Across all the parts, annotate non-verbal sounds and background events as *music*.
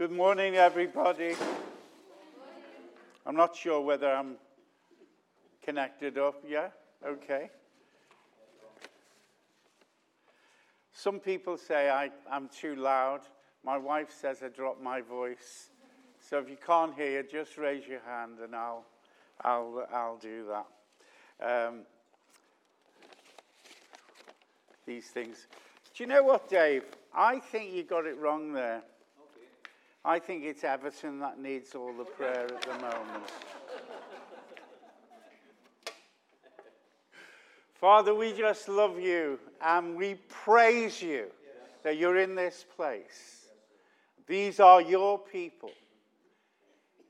Good morning, everybody. I'm not sure whether I'm connected up. Yeah? Okay. Some people say I, I'm too loud. My wife says I drop my voice. So if you can't hear, just raise your hand and I'll, I'll, I'll do that. Um, these things. Do you know what, Dave? I think you got it wrong there. I think it's Everton that needs all the prayer at the moment. Father, we just love you and we praise you that you're in this place. These are your people.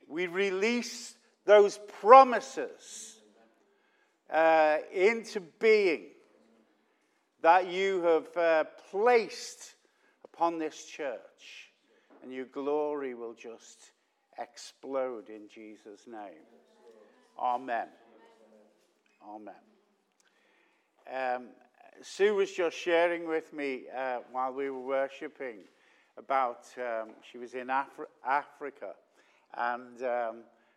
We release those promises uh, into being that you have uh, placed upon this church and your glory will just explode in Jesus' name. Amen. Amen. Um, Sue was just sharing with me uh, while we were worshiping about um, she was in Afri- Africa and um,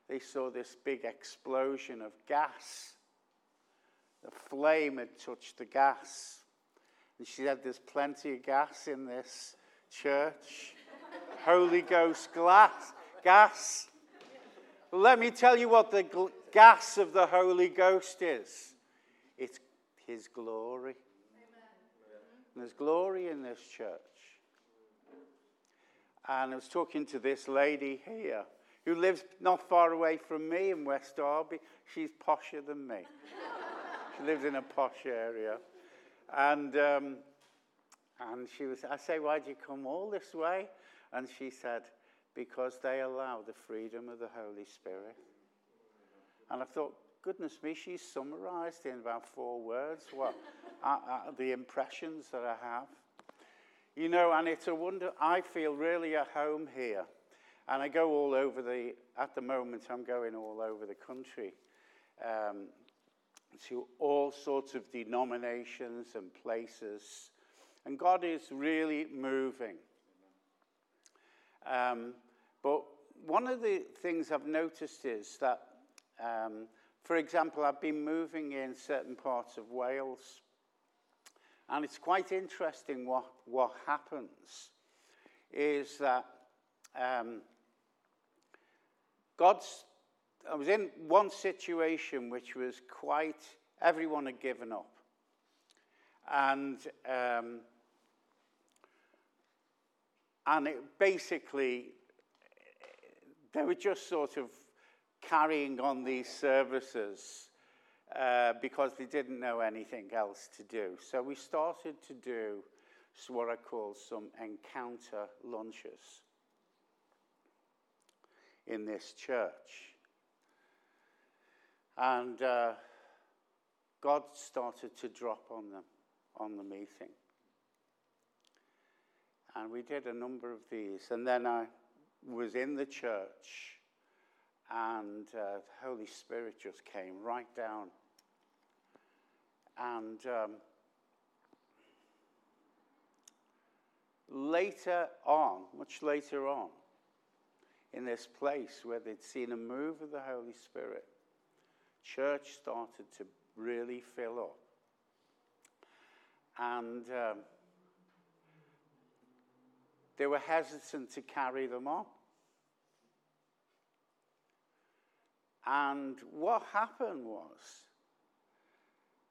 they saw this big explosion of gas. The flame had touched the gas. And she said, There's plenty of gas in this church. Holy Ghost glass, gas. Let me tell you what the gl- gas of the Holy Ghost is it's His glory. There's glory in this church. And I was talking to this lady here who lives not far away from me in West Derby. She's posher than me. she lives in a posh area. And, um, and she was, I say, why'd you come all this way? And she said, Because they allow the freedom of the Holy Spirit. And I thought, goodness me, she's summarized in about four words what *laughs* uh, uh, the impressions that I have. You know, and it's a wonder, I feel really at home here. And I go all over the, at the moment, I'm going all over the country um, to all sorts of denominations and places. And God is really moving. Um, but one of the things I've noticed is that, um, for example, I've been moving in certain parts of Wales, and it's quite interesting what, what happens is that um, God's. I was in one situation which was quite, everyone had given up. And um, and it basically, they were just sort of carrying on these services uh, because they didn't know anything else to do. So we started to do what I call some encounter lunches in this church. And uh, God started to drop on them, on the meeting. And we did a number of these. And then I was in the church, and uh, the Holy Spirit just came right down. And um, later on, much later on, in this place where they'd seen a move of the Holy Spirit, church started to really fill up. And um, they were hesitant to carry them on. And what happened was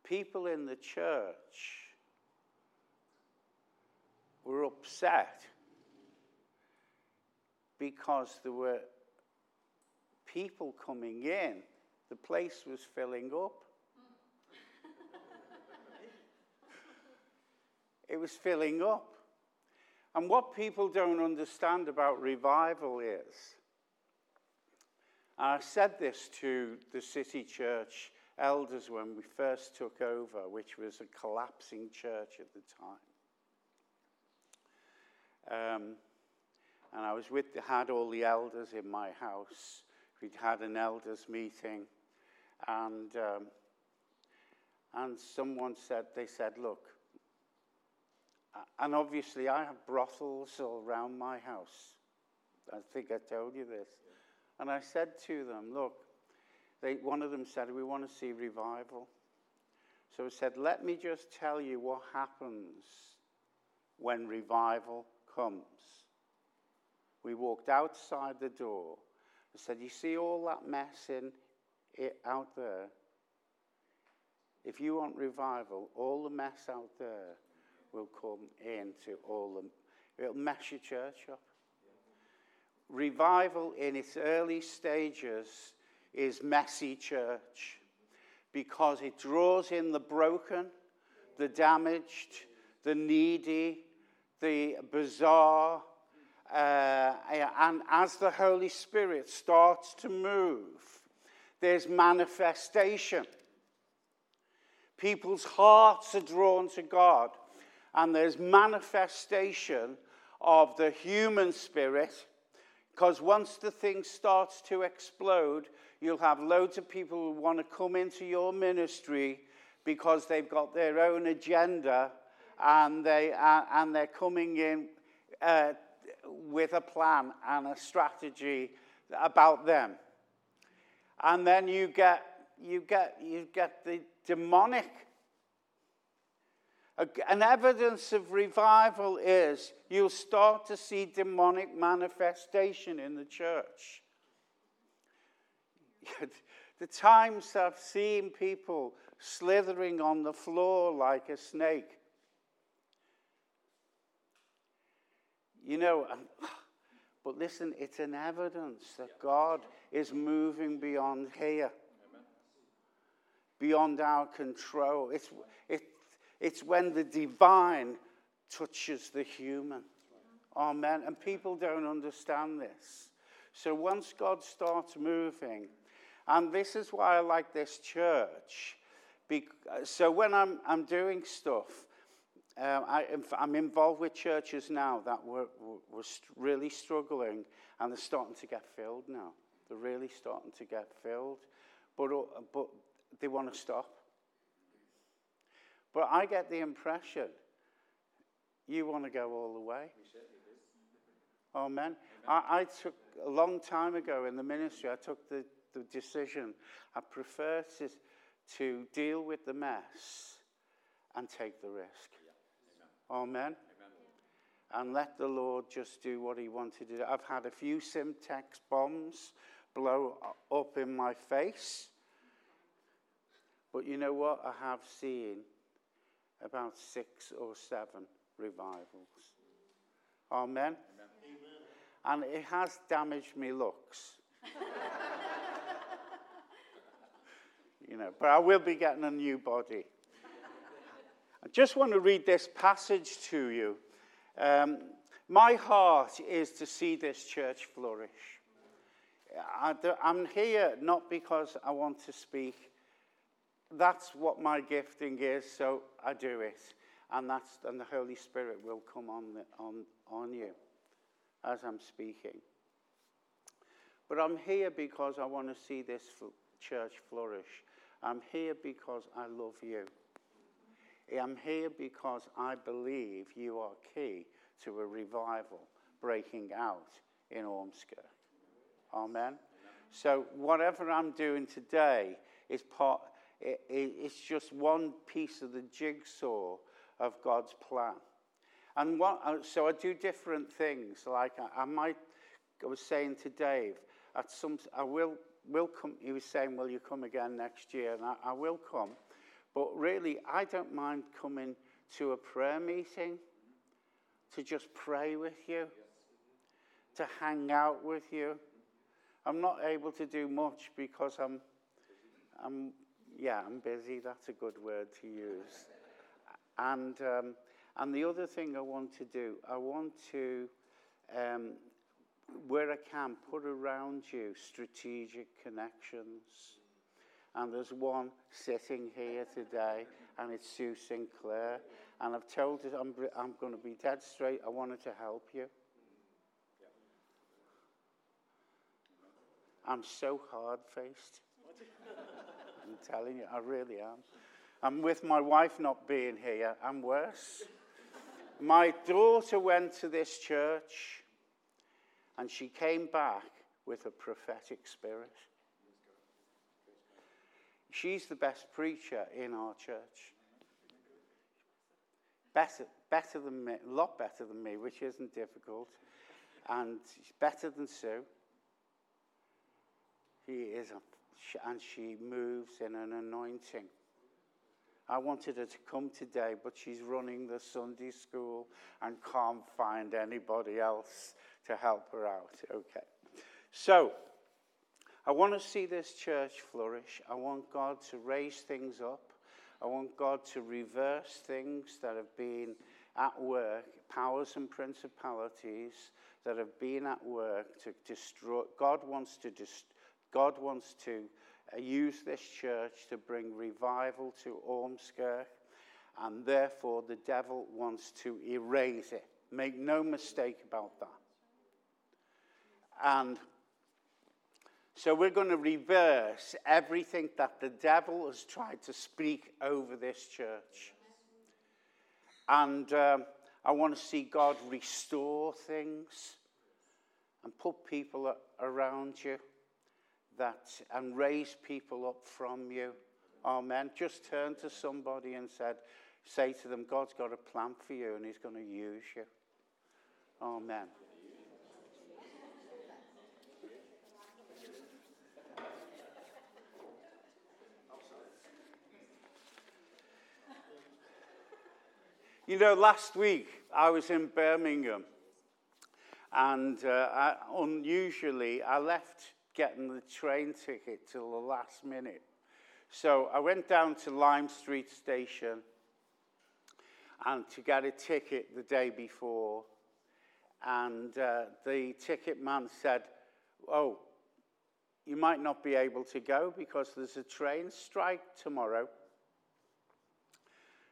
people in the church were upset because there were people coming in, the place was filling up. *laughs* it was filling up. And what people don't understand about revival is, I said this to the city church elders when we first took over, which was a collapsing church at the time. Um, and I was with, had all the elders in my house. We'd had an elders meeting, and um, and someone said, they said, look, and obviously, I have brothels all around my house. I think I told you this. And I said to them, Look, they, one of them said, We want to see revival. So I said, Let me just tell you what happens when revival comes. We walked outside the door. I said, You see all that mess in it out there? If you want revival, all the mess out there will come into all them. It'll mess your church up. Revival in its early stages is messy church because it draws in the broken, the damaged, the needy, the bizarre. Uh, and as the Holy Spirit starts to move, there's manifestation. People's hearts are drawn to God, and there's manifestation of the human spirit. Because once the thing starts to explode, You'll have loads of people who want to come into your ministry because they've got their own agenda and, they, uh, and they're coming in uh, with a plan and a strategy about them. And then you get, you get, you get the demonic. An evidence of revival is you'll start to see demonic manifestation in the church. *laughs* the times I've seen people slithering on the floor like a snake. You know, um, *sighs* but listen, it's an evidence that God is moving beyond here, beyond our control. It's, it, it's when the divine touches the human. Amen. And people don't understand this. So once God starts moving, and this is why I like this church. So when I'm, I'm doing stuff, uh, I, am involved with churches now that were, were really struggling and they're starting to get filled now. They're really starting to get filled, but, uh, but they want to stop. But I get the impression you want to go all the way. Amen. I, I took a long time ago in the ministry, I took the the decision. I prefer to, to deal with the mess and take the risk. Yeah. Amen. Amen. And let the Lord just do what He wanted to do. I've had a few Semtex bombs blow up in my face. But you know what? I have seen about six or seven revivals. Amen. Amen. And it has damaged me looks. *laughs* you know, but I will be getting a new body. I just want to read this passage to you. Um, my heart is to see this church flourish. I, am here not because I want to speak. That's what my gifting is, so I do it. And, that's, and the Holy Spirit will come on, the, on, on you as I'm speaking. But I'm here because I want to see this church flourish. I'm here because I love you. I'm here because I believe you are key to a revival breaking out in Ormskirk. Amen. So whatever I'm doing today is part. It, it, it's just one piece of the jigsaw of God's plan. And what, uh, so I do different things. Like I, I might. I was saying to Dave, at some, I will will come. He was saying, Will you come again next year? And I, I will come. But really, I don't mind coming to a prayer meeting to just pray with you, to hang out with you. I'm not able to do much because I'm, I'm yeah, I'm busy. That's a good word to use. And, um, and the other thing I want to do, I want to um, where I can, put around you strategic connections. And there's one sitting here today, and it's Sue Sinclair. And I've told her I'm, I'm going to be dead straight. I wanted to help you. I'm so hard faced. *laughs* I'm telling you, I really am. I'm with my wife not being here. I'm worse. My daughter went to this church And she came back with a prophetic spirit. She's the best preacher in our church. Better, better than me, a lot better than me, which isn't difficult. And she's better than Sue. He is, a, and she moves in an anointing. I wanted her to come today, but she's running the Sunday school and can't find anybody else to help her out. Okay. So, I want to see this church flourish. I want God to raise things up. I want God to reverse things that have been at work, powers and principalities that have been at work to destroy. God wants to dist- God wants to uh, use this church to bring revival to Ormskirk, and therefore the devil wants to erase it. Make no mistake about that. And so we're going to reverse everything that the devil has tried to speak over this church. And um, I want to see God restore things and put people around you that and raise people up from you. Amen. Just turn to somebody and said, say to them, God's got a plan for you and he's going to use you. Amen. You know, last week I was in Birmingham, and uh, I, unusually I left getting the train ticket till the last minute. So I went down to Lime Street Station and to get a ticket the day before. And uh, the ticket man said, Oh, you might not be able to go because there's a train strike tomorrow.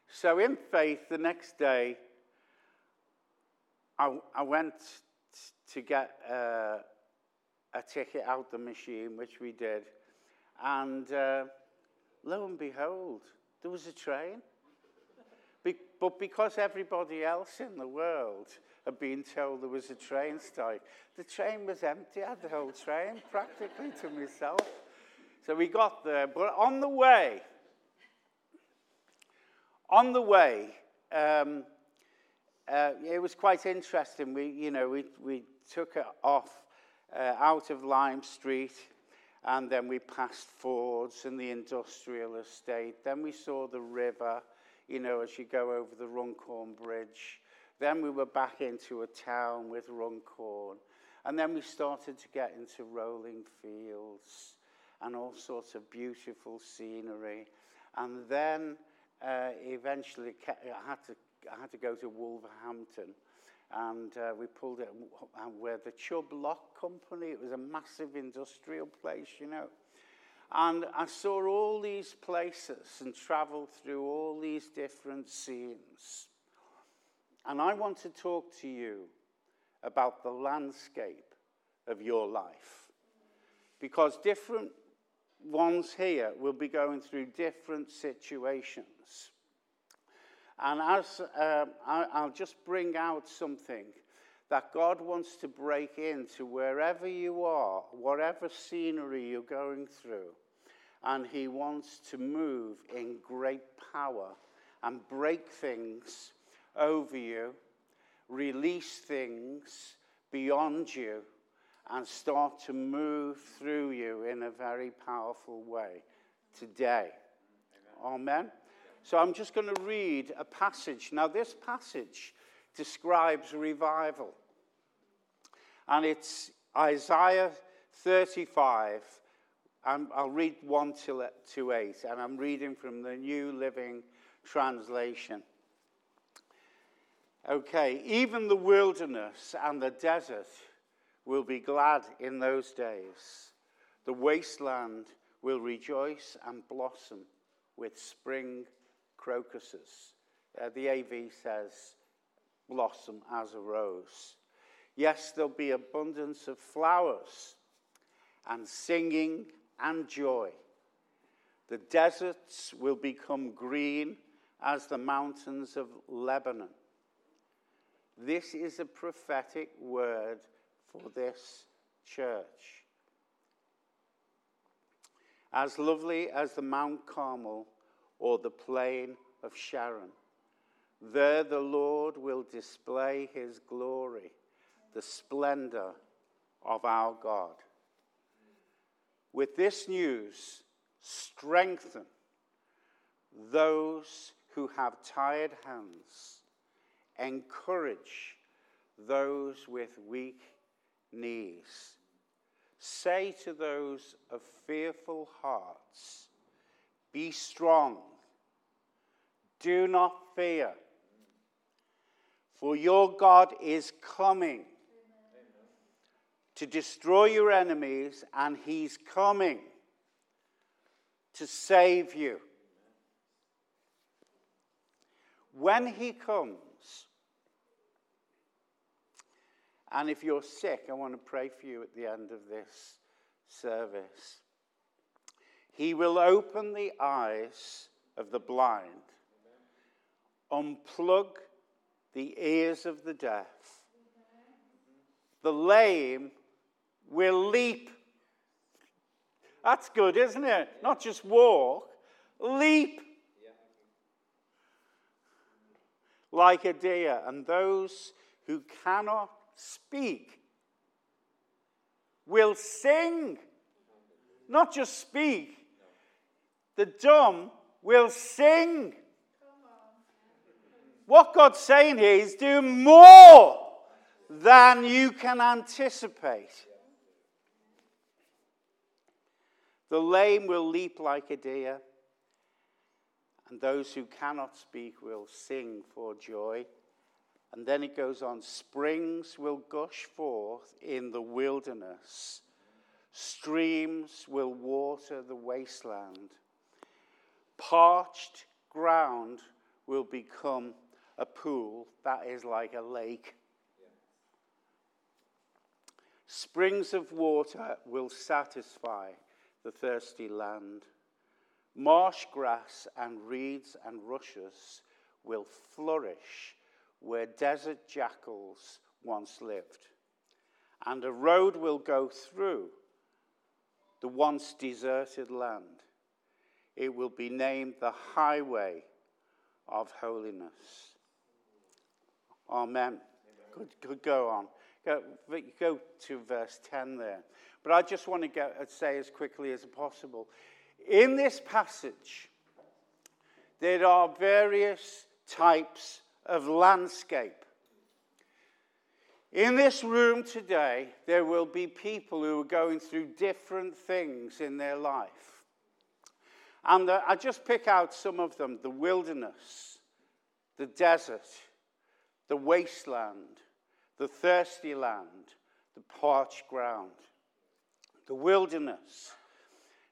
So, in faith, the next day, I, I went to get uh, a ticket out the machine, which we did. And uh, lo and behold, there was a train. Be- but because everybody else in the world had been told there was a train strike, the train was empty. I had the whole train practically to myself. So we got there. But on the way, on the way, um, uh, it was quite interesting. We, you know, we, we took it off uh, out of Lime Street, and then we passed Ford's and the industrial estate. Then we saw the river, you know, as you go over the Runcorn Bridge. Then we were back into a town with Runcorn. And then we started to get into rolling fields and all sorts of beautiful scenery. And then uh, eventually I had, to, I had to go to Wolverhampton and uh, we pulled it where the Chubb Lock Company, it was a massive industrial place, you know. And I saw all these places and traveled through all these different scenes. And I want to talk to you about the landscape of your life. Because different ones here will be going through different situations. And as uh, I, will just bring out something that God wants to break into wherever you are, whatever scenery you're going through. And He wants to move in great power and break things over you, release things beyond you and start to move through you in a very powerful way today. Amen. Amen. So I'm just going to read a passage. Now, this passage describes revival, and it's Isaiah 35. And I'll read 1 to 8, and I'm reading from the New Living Translation. Okay, even the wilderness and the desert will be glad in those days. The wasteland will rejoice and blossom with spring crocuses. Uh, the AV says blossom as a rose. Yes, there'll be abundance of flowers and singing and joy. The deserts will become green as the mountains of Lebanon. This is a prophetic word for this church. As lovely as the Mount Carmel or the plain of Sharon, there the Lord will display his glory, the splendor of our God. With this news, strengthen those who have tired hands, encourage those with weak knees. Say to those of fearful hearts, Be strong, do not fear, for your God is coming to destroy your enemies, and he's coming to save you. When he comes, and if you're sick, I want to pray for you at the end of this service. He will open the eyes of the blind, unplug the ears of the deaf. The lame will leap. That's good, isn't it? Not just walk, leap like a deer. And those who cannot speak will sing. Not just speak. The dumb will sing. What God's saying here is do more than you can anticipate. The lame will leap like a deer, and those who cannot speak will sing for joy. And then it goes on springs will gush forth in the wilderness, streams will water the wasteland, parched ground will become a pool that is like a lake. Springs of water will satisfy the thirsty land. Marsh grass and reeds and rushes will flourish where desert jackals once lived. And a road will go through the once deserted land. It will be named the highway of holiness. Amen. Good, good go on. Go, go to verse 10 there. But I just want to get, uh, say as quickly as possible. In this passage, there are various types of landscape. In this room today, there will be people who are going through different things in their life. And uh, I just pick out some of them the wilderness, the desert, the wasteland, the thirsty land, the parched ground, the wilderness.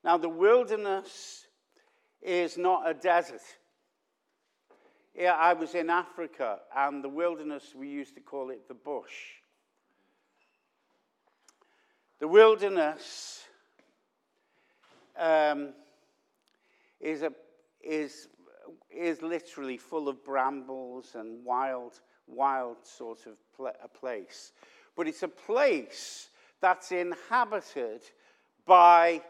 Now, the wilderness is not a desert. Yeah, I was in Africa, and the wilderness, we used to call it the bush. The wilderness um, is, a, is, is literally full of brambles and wild, wild sort of pl- a place. But it's a place that's inhabited by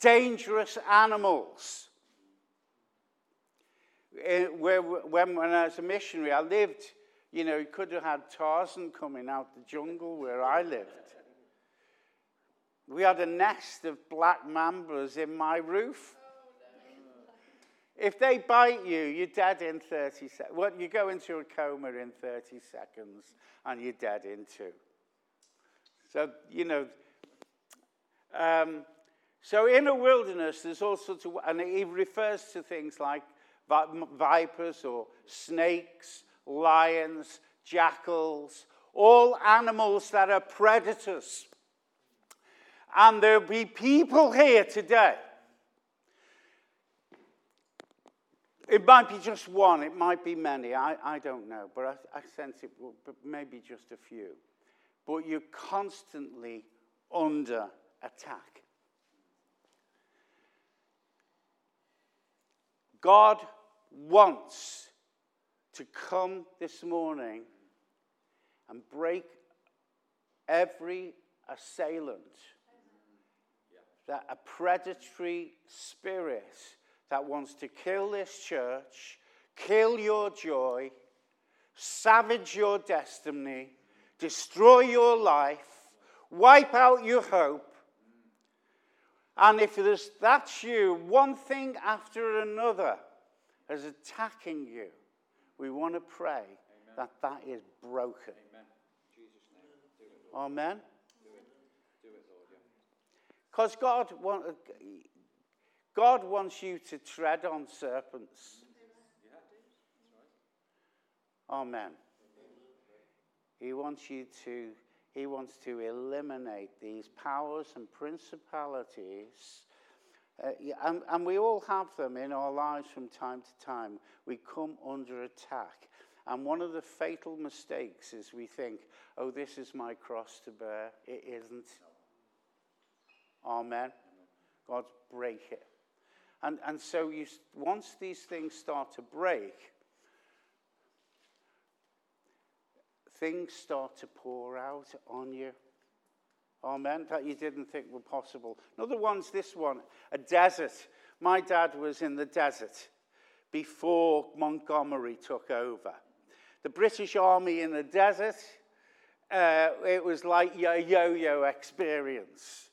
dangerous animals eh, where, when, when I was a missionary, I lived, you know, you could have had Tarzan coming out the jungle where I lived. We had a nest of black mambas in my roof. If they bite you, you're dead in 30 seconds. Well, you go into a coma in 30 seconds and you're dead in two. So, you know, um, so in a wilderness, there's all sorts of, and he refers to things like vipers or snakes, lions, jackals, all animals that are predators. And there'll be people here today. It might be just one, it might be many, I, I don't know, but I, I sense it will maybe just a few. But you're constantly under attack. God wants to come this morning and break every assailant, that a predatory spirit that wants to kill this church, kill your joy, savage your destiny, destroy your life, wipe out your hope. And if there's, that's you, one thing after another is attacking you, we want to pray Amen. that that is broken. Amen. Amen. Because God, want, God wants you to tread on serpents. Amen. He wants you to, he wants to eliminate these powers and principalities. Uh, and, and we all have them in our lives from time to time. We come under attack. And one of the fatal mistakes is we think, oh, this is my cross to bear. It isn't. Amen. God's break it. And, and so you, once these things start to break, things start to pour out on you. Amen. That you didn't think were possible. Another one's this one a desert. My dad was in the desert before Montgomery took over the British Army in the desert, uh, it was like a yo yo experience.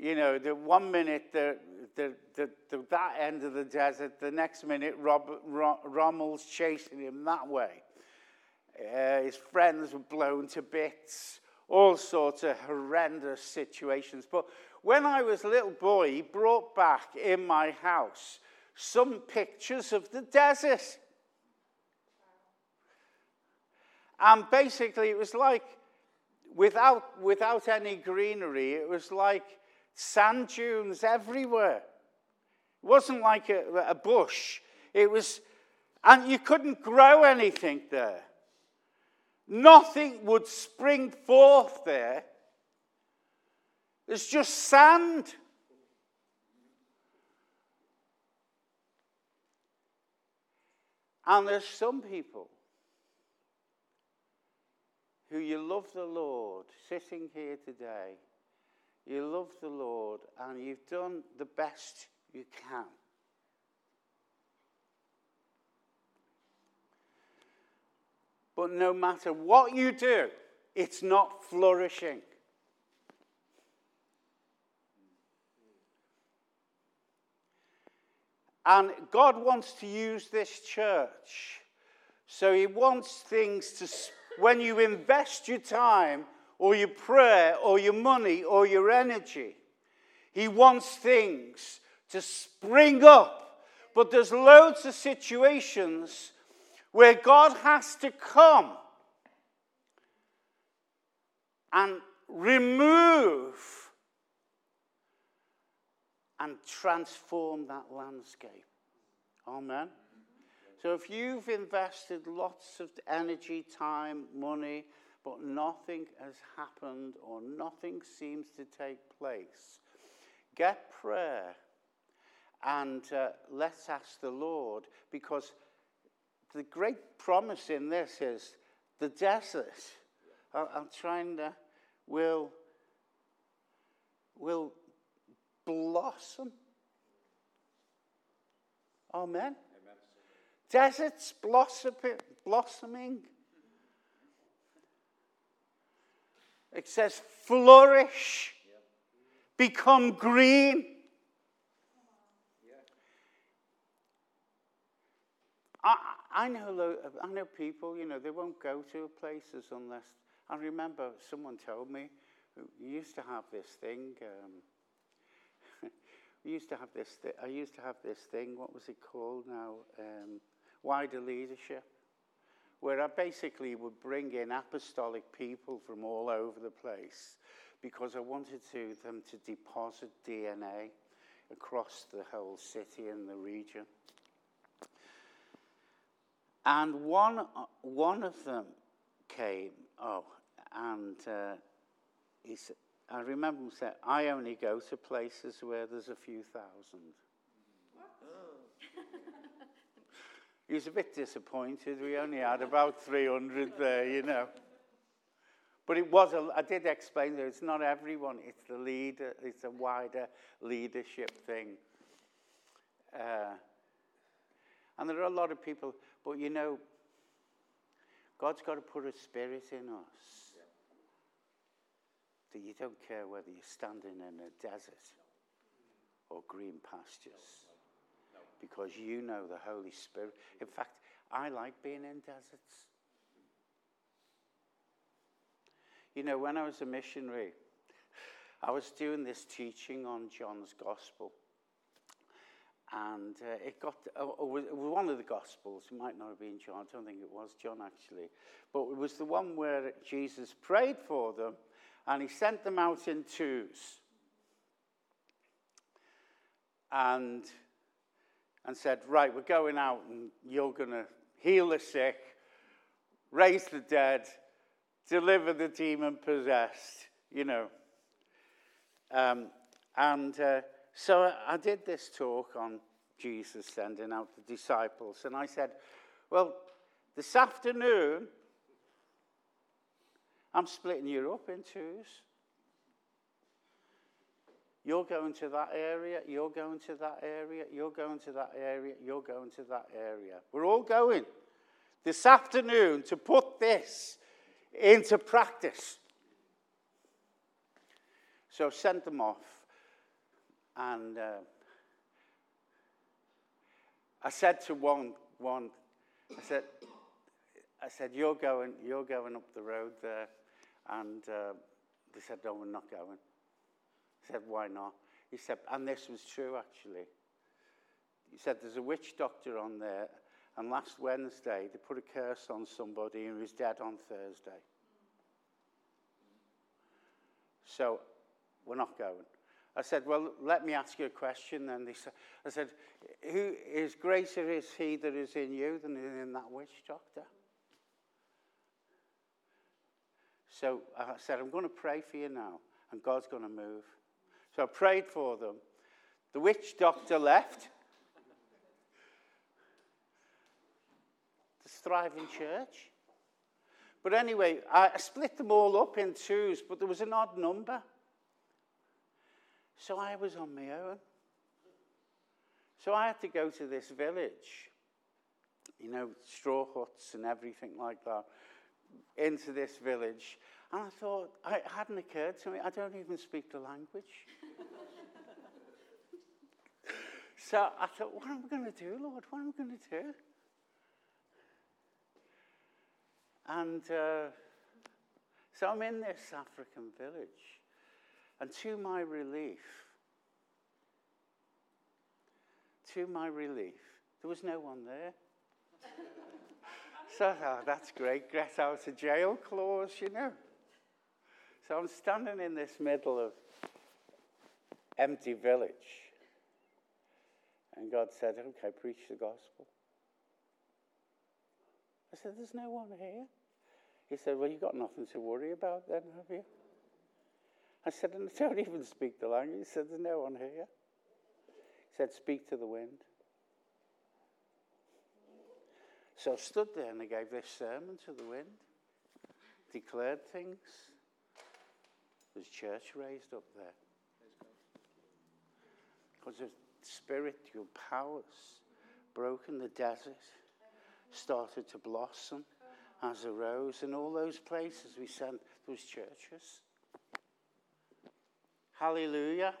You know, the one minute the, the, that end of the desert, the next minute Robert, Rommel's chasing him that way. Uh, his friends were blown to bits, all sorts of horrendous situations. But when I was a little boy, he brought back in my house some pictures of the desert. And basically, it was like, without, without any greenery, it was like sand dunes everywhere. It wasn't like a, a bush. It was, and you couldn't grow anything there. Nothing would spring forth there. It's just sand. And there's some people who you love the Lord, sitting here today, you love the Lord and you've done the best you can. But no matter what you do, it's not flourishing. And God wants to use this church. So he wants things to when you invest your time or your prayer or your money or your energy. He wants things to spring up. But there's loads of situations where God has to come and remove and transform that landscape. Amen. So if you've invested lots of energy, time, money, but nothing has happened or nothing seems to take place, get prayer and uh, let's ask the Lord because the great promise in this is the desert. I'm trying to will will blossom. Amen deserts blossoming. It says flourish, become green. I, I, know, I know people, you know, they won't go to places unless. I remember someone told me, we used to have this thing. Um, *laughs* we used to have this. Th- I used to have this thing. What was it called now? Um, wider leadership, where I basically would bring in apostolic people from all over the place because I wanted to, them to deposit DNA across the whole city and the region. And one, one of them came, oh, and uh, he said, I remember him saying, I only go to places where there's a few thousand. He was a bit disappointed. We only had about 300 there, you know. But it was, a, I did explain that it's not everyone, it's the leader, it's a wider leadership thing. Uh, and there are a lot of people, but you know, God's got to put a spirit in us that you don't care whether you're standing in a desert or green pastures. Because you know the Holy Spirit. In fact, I like being in deserts. You know, when I was a missionary, I was doing this teaching on John's Gospel. And uh, it got, uh, it was one of the Gospels, it might not have been John, I don't think it was John actually, but it was the one where Jesus prayed for them and he sent them out in twos. And, and said, Right, we're going out and you're going to heal the sick, raise the dead, deliver the demon possessed, you know. Um, and uh, so I did this talk on Jesus sending out the disciples, and I said, Well, this afternoon, I'm splitting you up in twos. You're going to that area, you're going to that area, you're going to that area, you're going to that area. We're all going this afternoon to put this into practice. So I sent them off, and uh, I said to one, one, I said, I said, you're going, you're going up the road there, and uh, they said, no, we're not going. Said, why not? He said, and this was true actually. He said, there's a witch doctor on there, and last Wednesday they put a curse on somebody and he was dead on Thursday. So we're not going. I said, Well, let me ask you a question then. They said, I said, Who is greater is he that is in you than in that witch doctor? So I said, I'm going to pray for you now, and God's going to move. So I prayed for them. The witch doctor left. This thriving church. But anyway, I split them all up in twos, but there was an odd number. So I was on my own. So I had to go to this village, you know, straw huts and everything like that, into this village. And I thought, it hadn't occurred to me, I don't even speak the language. So I thought, what am I going to do, Lord? What am I going to do? And uh, so I'm in this African village. And to my relief, to my relief, there was no one there. so oh, that's great. Get out of jail clause, you know. So I'm standing in this middle of empty village. And God said, okay, preach the gospel. I said, there's no one here. He said, Well, you've got nothing to worry about then, have you? I said, And I don't even speak the language. He said, There's no one here. He said, Speak to the wind. So I stood there and I gave this sermon to the wind, declared things. There's church raised up there. Because the spiritual powers broken the desert, started to blossom as a rose, and all those places we sent those churches. Hallelujah.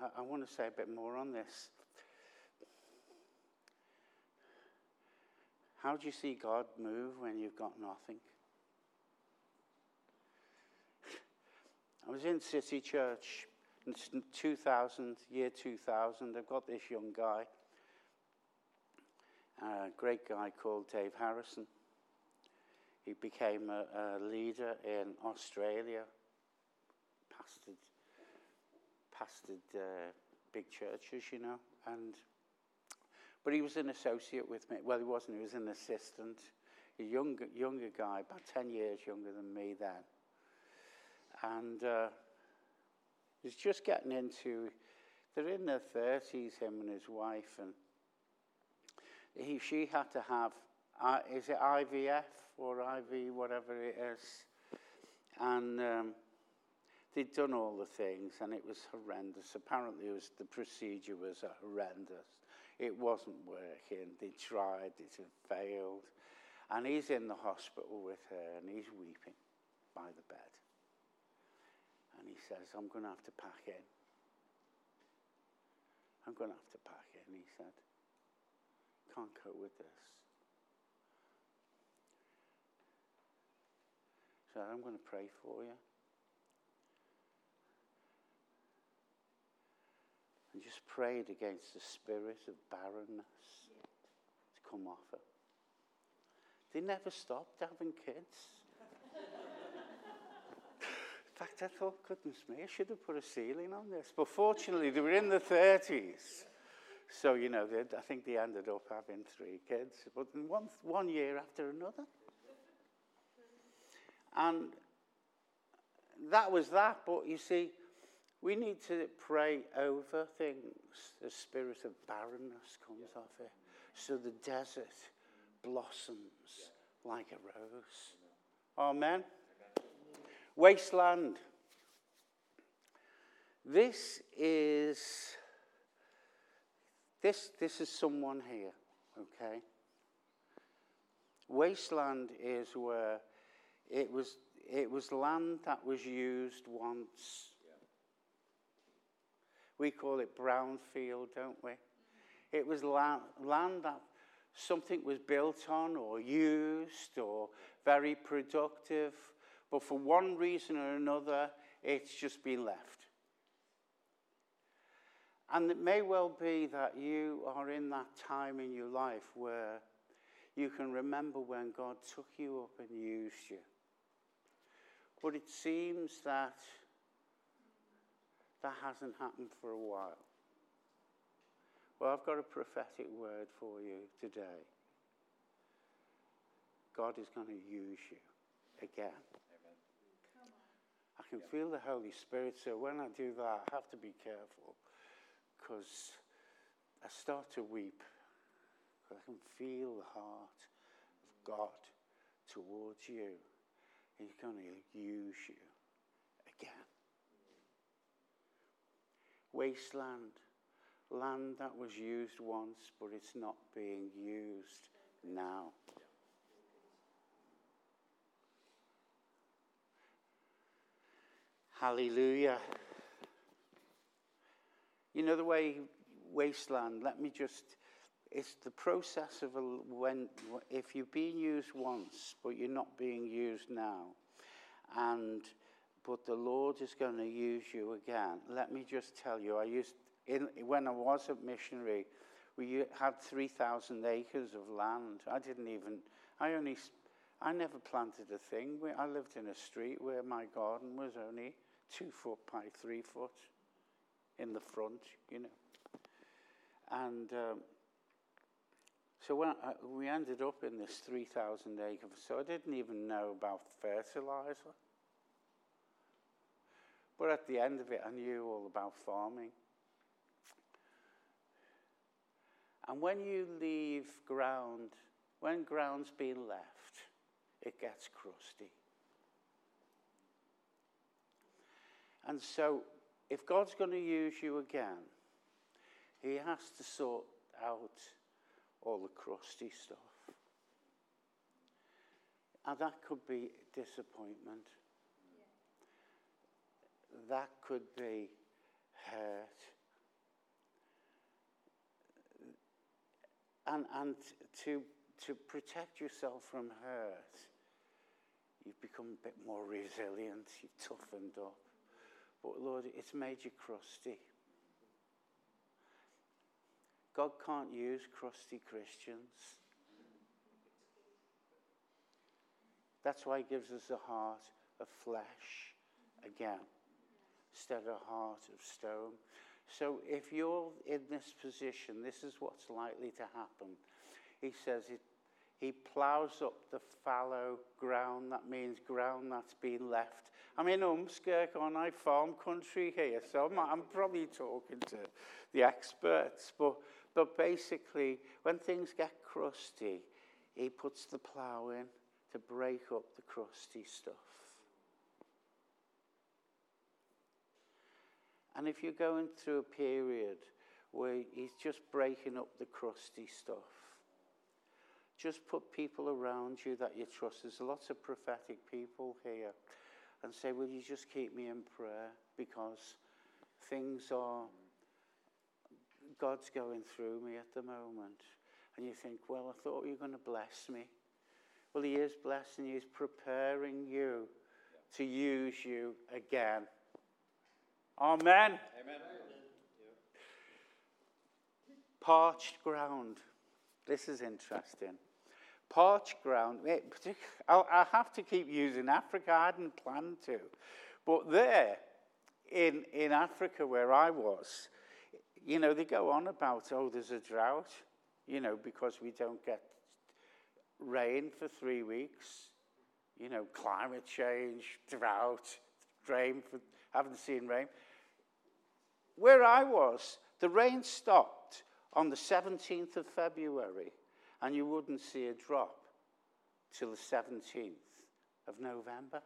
I, I want to say a bit more on this. How do you see God move when you've got nothing? I was in City Church it's 2000, year 2000. I've got this young guy, a great guy called Dave Harrison. He became a, a leader in Australia, pastored, pastored uh, big churches, you know, and but he was an associate with me. Well, he wasn't. He was an assistant. A younger, younger guy, about 10 years younger than me then. And uh, was just getting into they're in their 30s, him and his wife, and he, she had to have, uh, is it IVF or IV, whatever it is? And um, they'd done all the things, and it was horrendous. Apparently, was, the procedure was horrendous. It wasn't working. They tried, it had failed. And he's in the hospital with her, and he's weeping by the bed. And he says, I'm going to have to pack in. I'm going to have to pack in, he said. Can't cope with this. So I'm going to pray for you. And just prayed against the spirit of barrenness to come off her. They never stopped having kids. In fact, I thought, goodness me, I should have put a ceiling on this. But fortunately, they were in the 30s. So, you know, I think they ended up having three kids, but one, one year after another. And that was that. But you see, we need to pray over things. The spirit of barrenness comes off it. So the desert blossoms like a rose. Amen. Wasteland. This is this this is someone here, okay? Wasteland is where it was it was land that was used once. We call it brownfield, don't we? It was land, land that something was built on or used or very productive but for one reason or another, it's just been left. And it may well be that you are in that time in your life where you can remember when God took you up and used you. But it seems that that hasn't happened for a while. Well, I've got a prophetic word for you today. God is going to use you again. I can feel the Holy Spirit. So when I do that, I have to be careful because I start to weep. I can feel the heart of God towards you. He's going to use you again. Wasteland, land that was used once, but it's not being used now. Hallelujah. You know the way wasteland, let me just, it's the process of a, when, if you've been used once, but you're not being used now, and, but the Lord is going to use you again. Let me just tell you, I used, in, when I was a missionary, we had 3,000 acres of land. I didn't even, I only, I never planted a thing. I lived in a street where my garden was only two foot by three foot in the front, you know. And um, so when I, we ended up in this 3,000 acre, so I didn't even know about fertilizer. But at the end of it, I knew all about farming. And when you leave ground, when ground's been left, it gets crusty. And so, if God's going to use you again, He has to sort out all the crusty stuff. And that could be disappointment. That could be hurt. And, and to, to protect yourself from hurt, you've become a bit more resilient, you've toughened up. But Lord, it's made you crusty. God can't use crusty Christians. That's why He gives us a heart of flesh again, instead of a heart of stone. So if you're in this position, this is what's likely to happen. He says it, He ploughs up the fallow ground. That means ground that's been left. I'm in Ormskirk, on I? Farm country here, so I'm, I'm probably talking to the experts. But, but basically, when things get crusty, he puts the plough in to break up the crusty stuff. And if you're going through a period where he's just breaking up the crusty stuff, just put people around you that you trust. There's lots of prophetic people here. And say, Will you just keep me in prayer? Because things are, God's going through me at the moment. And you think, Well, I thought you were going to bless me. Well, He is blessing you, He's preparing you to use you again. Amen. Amen. Parched ground. This is interesting. Parched ground. I *laughs* have to keep using Africa. I hadn't planned to. But there, in, in Africa where I was, you know, they go on about, oh, there's a drought, you know, because we don't get rain for three weeks. You know, climate change, drought, rain, for, haven't seen rain. Where I was, the rain stopped on the 17th of February, and you wouldn't see a drop till the 17th of November.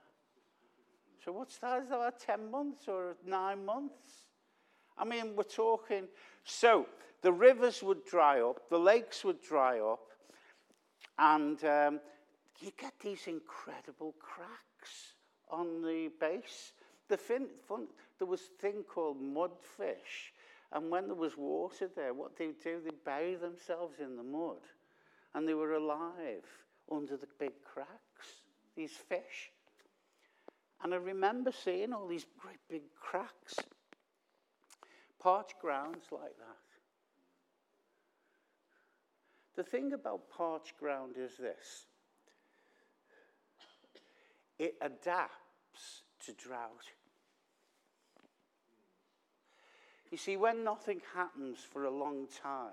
So what's that? Is that about 10 months or nine months? I mean, we're talking. So the rivers would dry up, the lakes would dry up, and um, you get these incredible cracks on the base. The fin, fun, there was a thing called mudfish, and when there was water there, what they would do, they bury themselves in the mud, and they were alive under the big cracks, these fish. And I remember seeing all these great big cracks, parched grounds like that. The thing about parched ground is this it adapts to drought. You see, when nothing happens for a long time,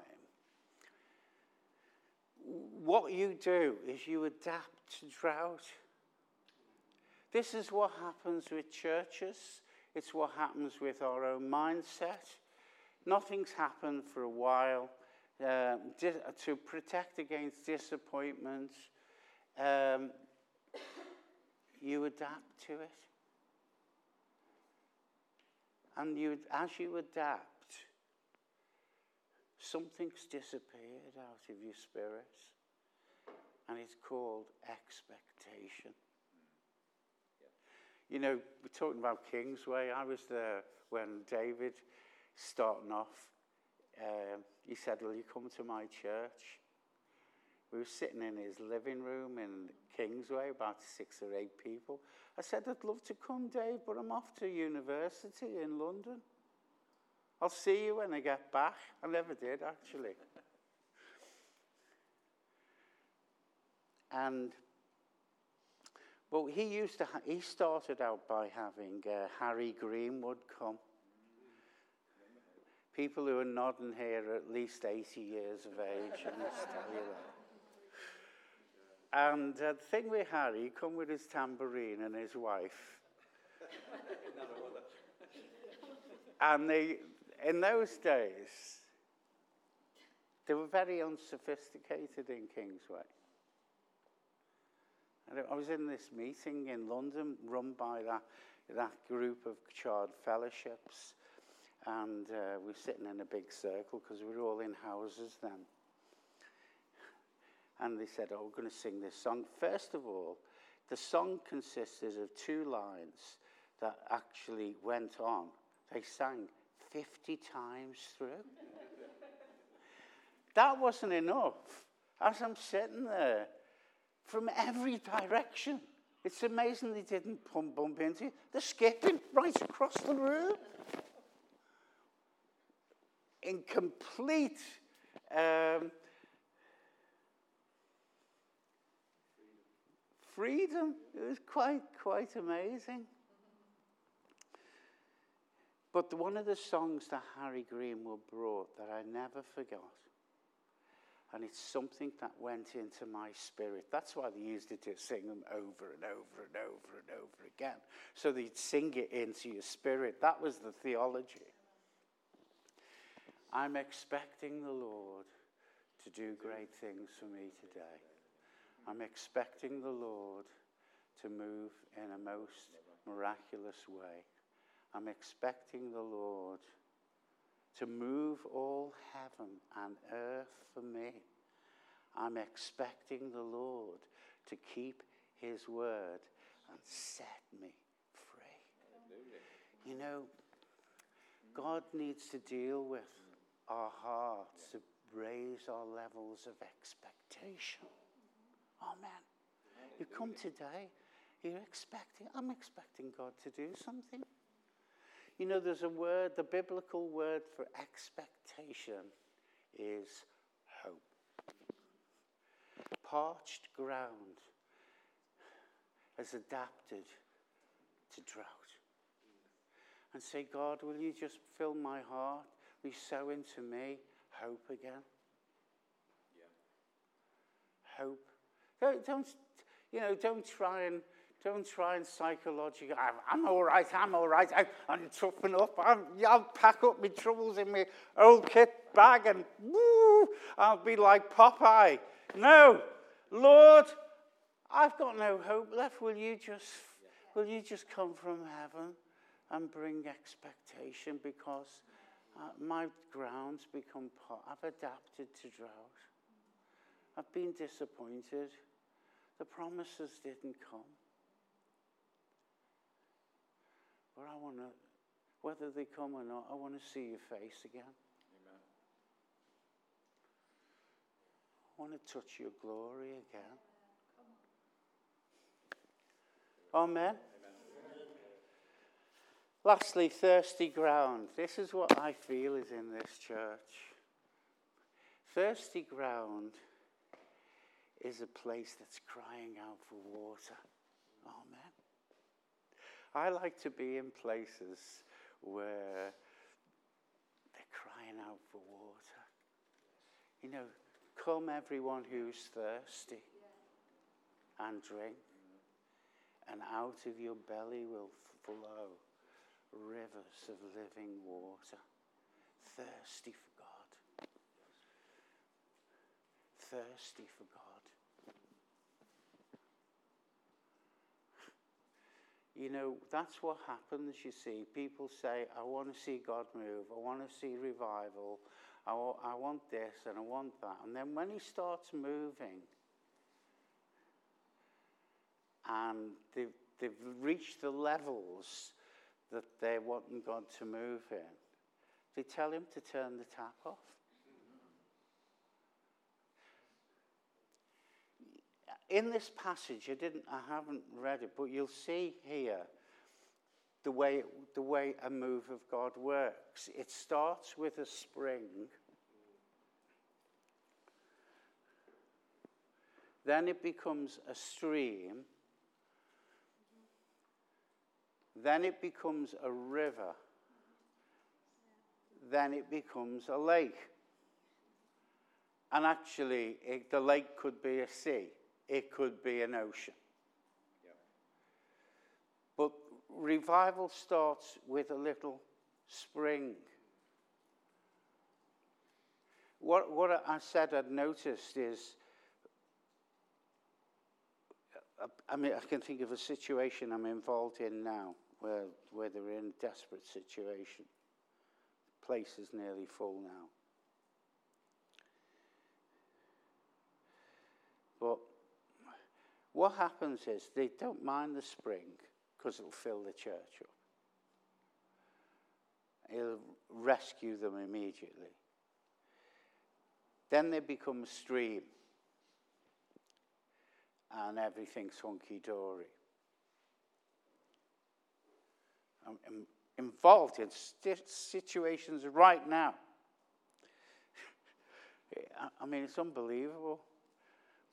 what you do is you adapt to drought. This is what happens with churches. It's what happens with our own mindset. Nothing's happened for a while. Uh, to protect against disappointment, um, you adapt to it. And you, as you adapt, something's disappeared out of your spirit. And it's called expectation. You know, we're talking about Kingsway. I was there when David, starting off, um, he said, Will you come to my church? We were sitting in his living room in Kingsway, about six or eight people. I said, I'd love to come, Dave, but I'm off to university in London. I'll see you when I get back. I never did, actually. and, well, he used to, ha- he started out by having uh, Harry Greenwood come. People who are nodding here are at least 80 years of age, I must tell you that. And uh, the thing with Harry, he come with his tambourine and his wife. and they, in those days, they were very unsophisticated in Kingsway. And I was in this meeting in London run by that, that group of charred fellowships. And uh, we were sitting in a big circle because we were all in houses then and they said, Oh, we're going to sing this song. First of all, the song consisted of two lines that actually went on. They sang 50 times through. that wasn't enough. As I'm sitting there, from every direction, it's amazing they didn't bump, bump into you. They're skipping right across the room. In complete um, freedom. It was quite, quite amazing. But one of the songs that Harry Greenwood brought that I never forgot, And it's something that went into my spirit. That's why they used it to sing them over and over and over and over again. So they'd sing it into your spirit. That was the theology. I'm expecting the Lord to do great things for me today. I'm expecting the Lord to move in a most miraculous way. I'm expecting the Lord to move all heaven and earth for me. I'm expecting the Lord to keep his word and set me free. You know, God needs to deal with our hearts to raise our levels of expectation. Oh, Amen. You come today, you're expecting, I'm expecting God to do something. You know, there's a word, the biblical word for expectation is hope. Parched ground has adapted to drought. And say, God, will you just fill my heart? Will you sow into me hope again? Yeah. Hope. Don't, don't, you know, don't try and don't try and psychologically, I'm, I'm all right, I'm all right, I, I'm toughen up, I'm, I'll pack up my troubles in my old kit bag and woo, I'll be like Popeye. No, Lord, I've got no hope left. Will you just, will you just come from heaven and bring expectation because uh, my ground's become pot. I've adapted to drought. I've been disappointed. The promises didn't come. But I want to, whether they come or not, I want to see your face again. Amen. I want to touch your glory again. Amen. Amen. Lastly, thirsty ground. This is what I feel is in this church. Thirsty ground is a place that's crying out for water. Amen. I like to be in places where they're crying out for water. You know, come everyone who's thirsty and drink, and out of your belly will flow rivers of living water. Thirsty for God. Thirsty for God. You know, that's what happens, you see. People say, I want to see God move, I want to see revival, I, want this and I want that. And then when He starts moving, and they've, they've reached the levels that they're wanting God to move in, they tell Him to turn the tap off. In this passage, I didn't, I haven't read it, but you'll see here the way, the way a move of God works. It starts with a spring. Then it becomes a stream. Then it becomes a river. Then it becomes a lake. And actually, it, the lake could be a sea it could be an ocean. Yeah. But revival starts with a little spring. What, what I said I'd noticed is, I mean, I can think of a situation I'm involved in now where, where they're in a desperate situation. The place is nearly full now. But what happens is they don't mind the spring because it'll fill the church up. It'll rescue them immediately. Then they become a stream and everything's hunky dory. I'm involved in situations right now. *laughs* I mean, it's unbelievable.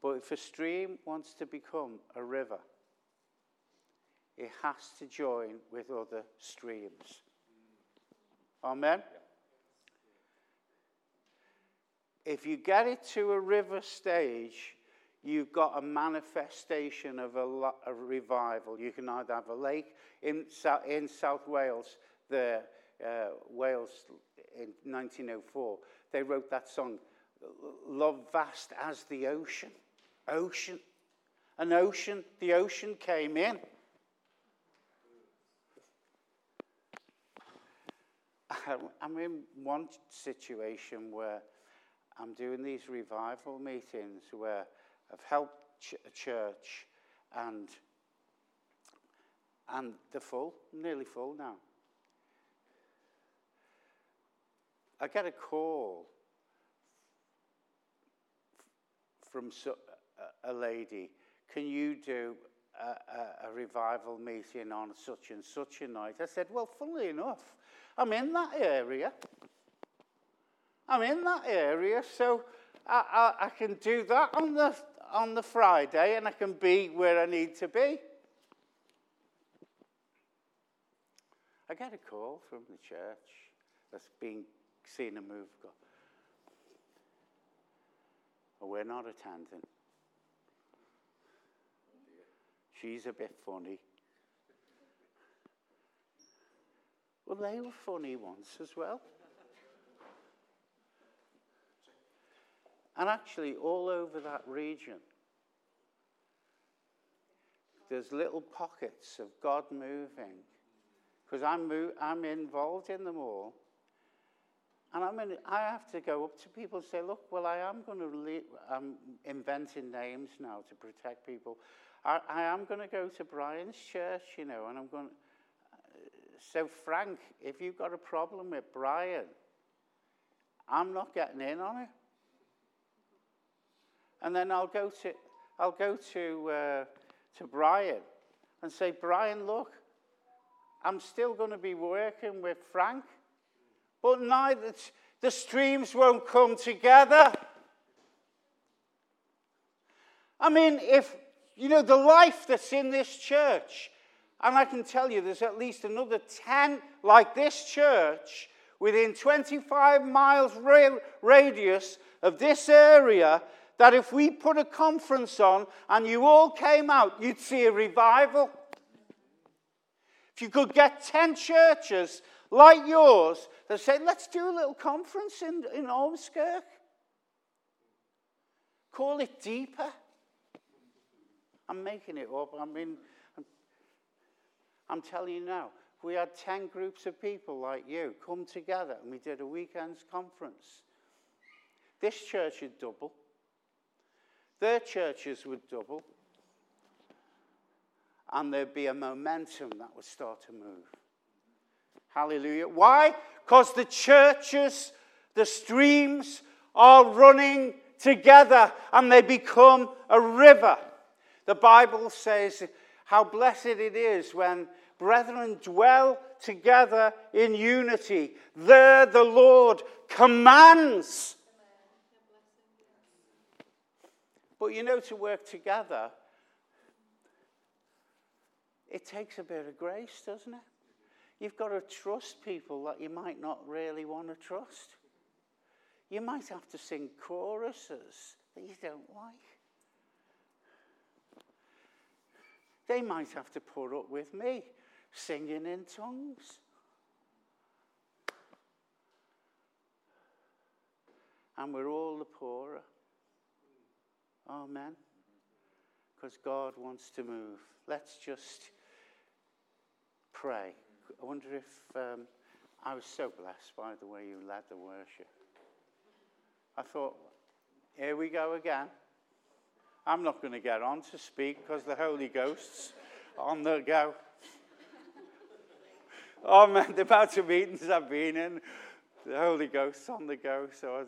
But if a stream wants to become a river, it has to join with other streams. Amen? if you get it to a river stage, you've got a manifestation of a, a revival. You can either have a lake in, in South Wales, the uh, Wales in 1904. They wrote that song, Love Vast as the Ocean. Ocean. An ocean. The ocean came in. *laughs* I'm in one situation where I'm doing these revival meetings where I've helped ch- a church and and they're full, nearly full now. I get a call from a lady. Can you do a, a, a, revival meeting on such and such a night? I said, Well, funnily enough, I'm in that area. I'm in that area, so I, I, I can do that on the, on the Friday and I can be where I need to be. I get a call from the church that's been seeing a move God. Well, we're not attending. She's a bit funny. Well, they were funny once as well. And actually, all over that region, there's little pockets of God moving. Because I'm, I'm involved in them all. And I mean, I have to go up to people and say, look, well, I am going to, leave, I'm inventing names now to protect people. I, I am going to go to Brian's church, you know, and I'm going to, so, Frank, if you've got a problem with Brian, I'm not getting in on it. And then I'll go to, I'll go to, uh, to Brian and say, Brian, look, I'm still going to be working with Frank, but neither the streams won't come together. I mean, if, you know, the life that's in this church, and I can tell you there's at least another 10 like this church within 25 miles radius of this area that if we put a conference on and you all came out, you'd see a revival. If you could get 10 churches like yours that say, let's do a little conference in, in Ormskirk. Call it deeper. I'm making it up. I mean, I'm, I'm telling you now, we had 10 groups of people like you come together and we did a weekend's conference. This church would double. Their churches would double. And there'd be a momentum that would start to move. Hallelujah. Why? Because the churches, the streams are running together and they become a river. The Bible says how blessed it is when brethren dwell together in unity. There the Lord commands. But you know, to work together, it takes a bit of grace, doesn't it? You've got to trust people that you might not really want to trust. You might have to sing choruses that you don't like. They might have to put up with me singing in tongues. And we're all the poorer. Amen. Because God wants to move. Let's just pray. I wonder if um, I was so blessed by the way you led the worship. I thought, here we go again. I'm not going to get on to speak because the Holy Ghost's on the go. *laughs* oh man, the amount of meetings I've been in, the Holy Ghost's on the go, so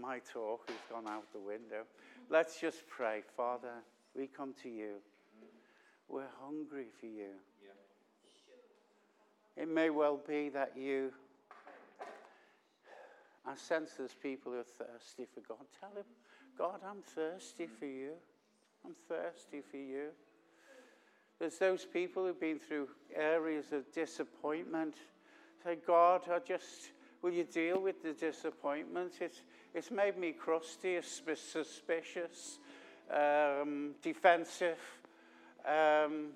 my talk has gone out the window. Let's just pray. Father, we come to you. We're hungry for you. It may well be that you. I sense there's people who are thirsty for God. Tell him, God, I'm thirsty for you. I'm thirsty for you. There's those people who've been through areas of disappointment. Say, God, I just, will you deal with the disappointment? It's, it's made me crusty, suspicious, um, defensive. Um,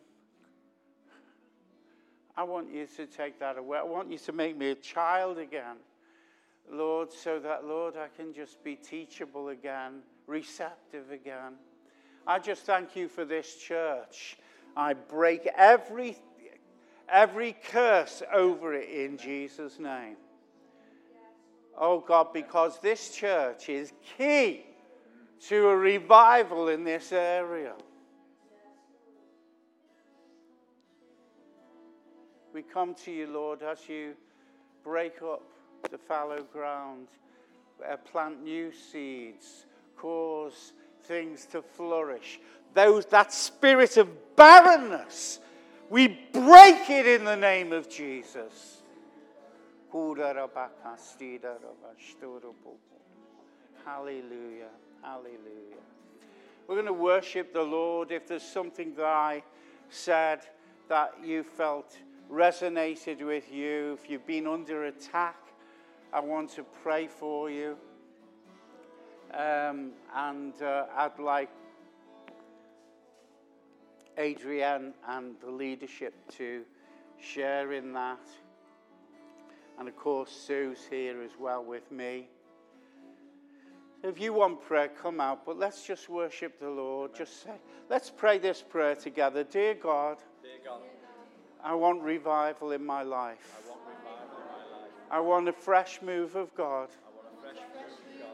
I want you to take that away. I want you to make me a child again, Lord, so that, Lord, I can just be teachable again, receptive again. I just thank you for this church. I break every, every curse over it in Jesus' name. Oh God, because this church is key to a revival in this area. We come to you, Lord, as you break up the fallow ground, uh, plant new seeds, cause things to flourish. Those, that spirit of barrenness, we break it in the name of Jesus. Hallelujah. Hallelujah. We're going to worship the Lord. If there's something that I said that you felt resonated with you, if you've been under attack, I want to pray for you. Um, and uh, I'd like Adrienne and the leadership to share in that. And of course, Sue's here as well with me. If you want prayer, come out, but let's just worship the Lord. Just say, let's pray this prayer together. Dear God, Dear God, I want revival in my life. I want revival in my life. I want a fresh move of God.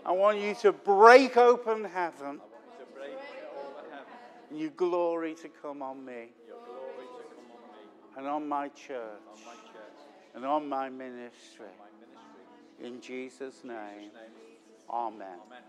I want you to break open heaven. You to break over heaven, and your glory to come on me. Your glory to come on me, and on my church. and on my ministry. In Jesus' name. Amen.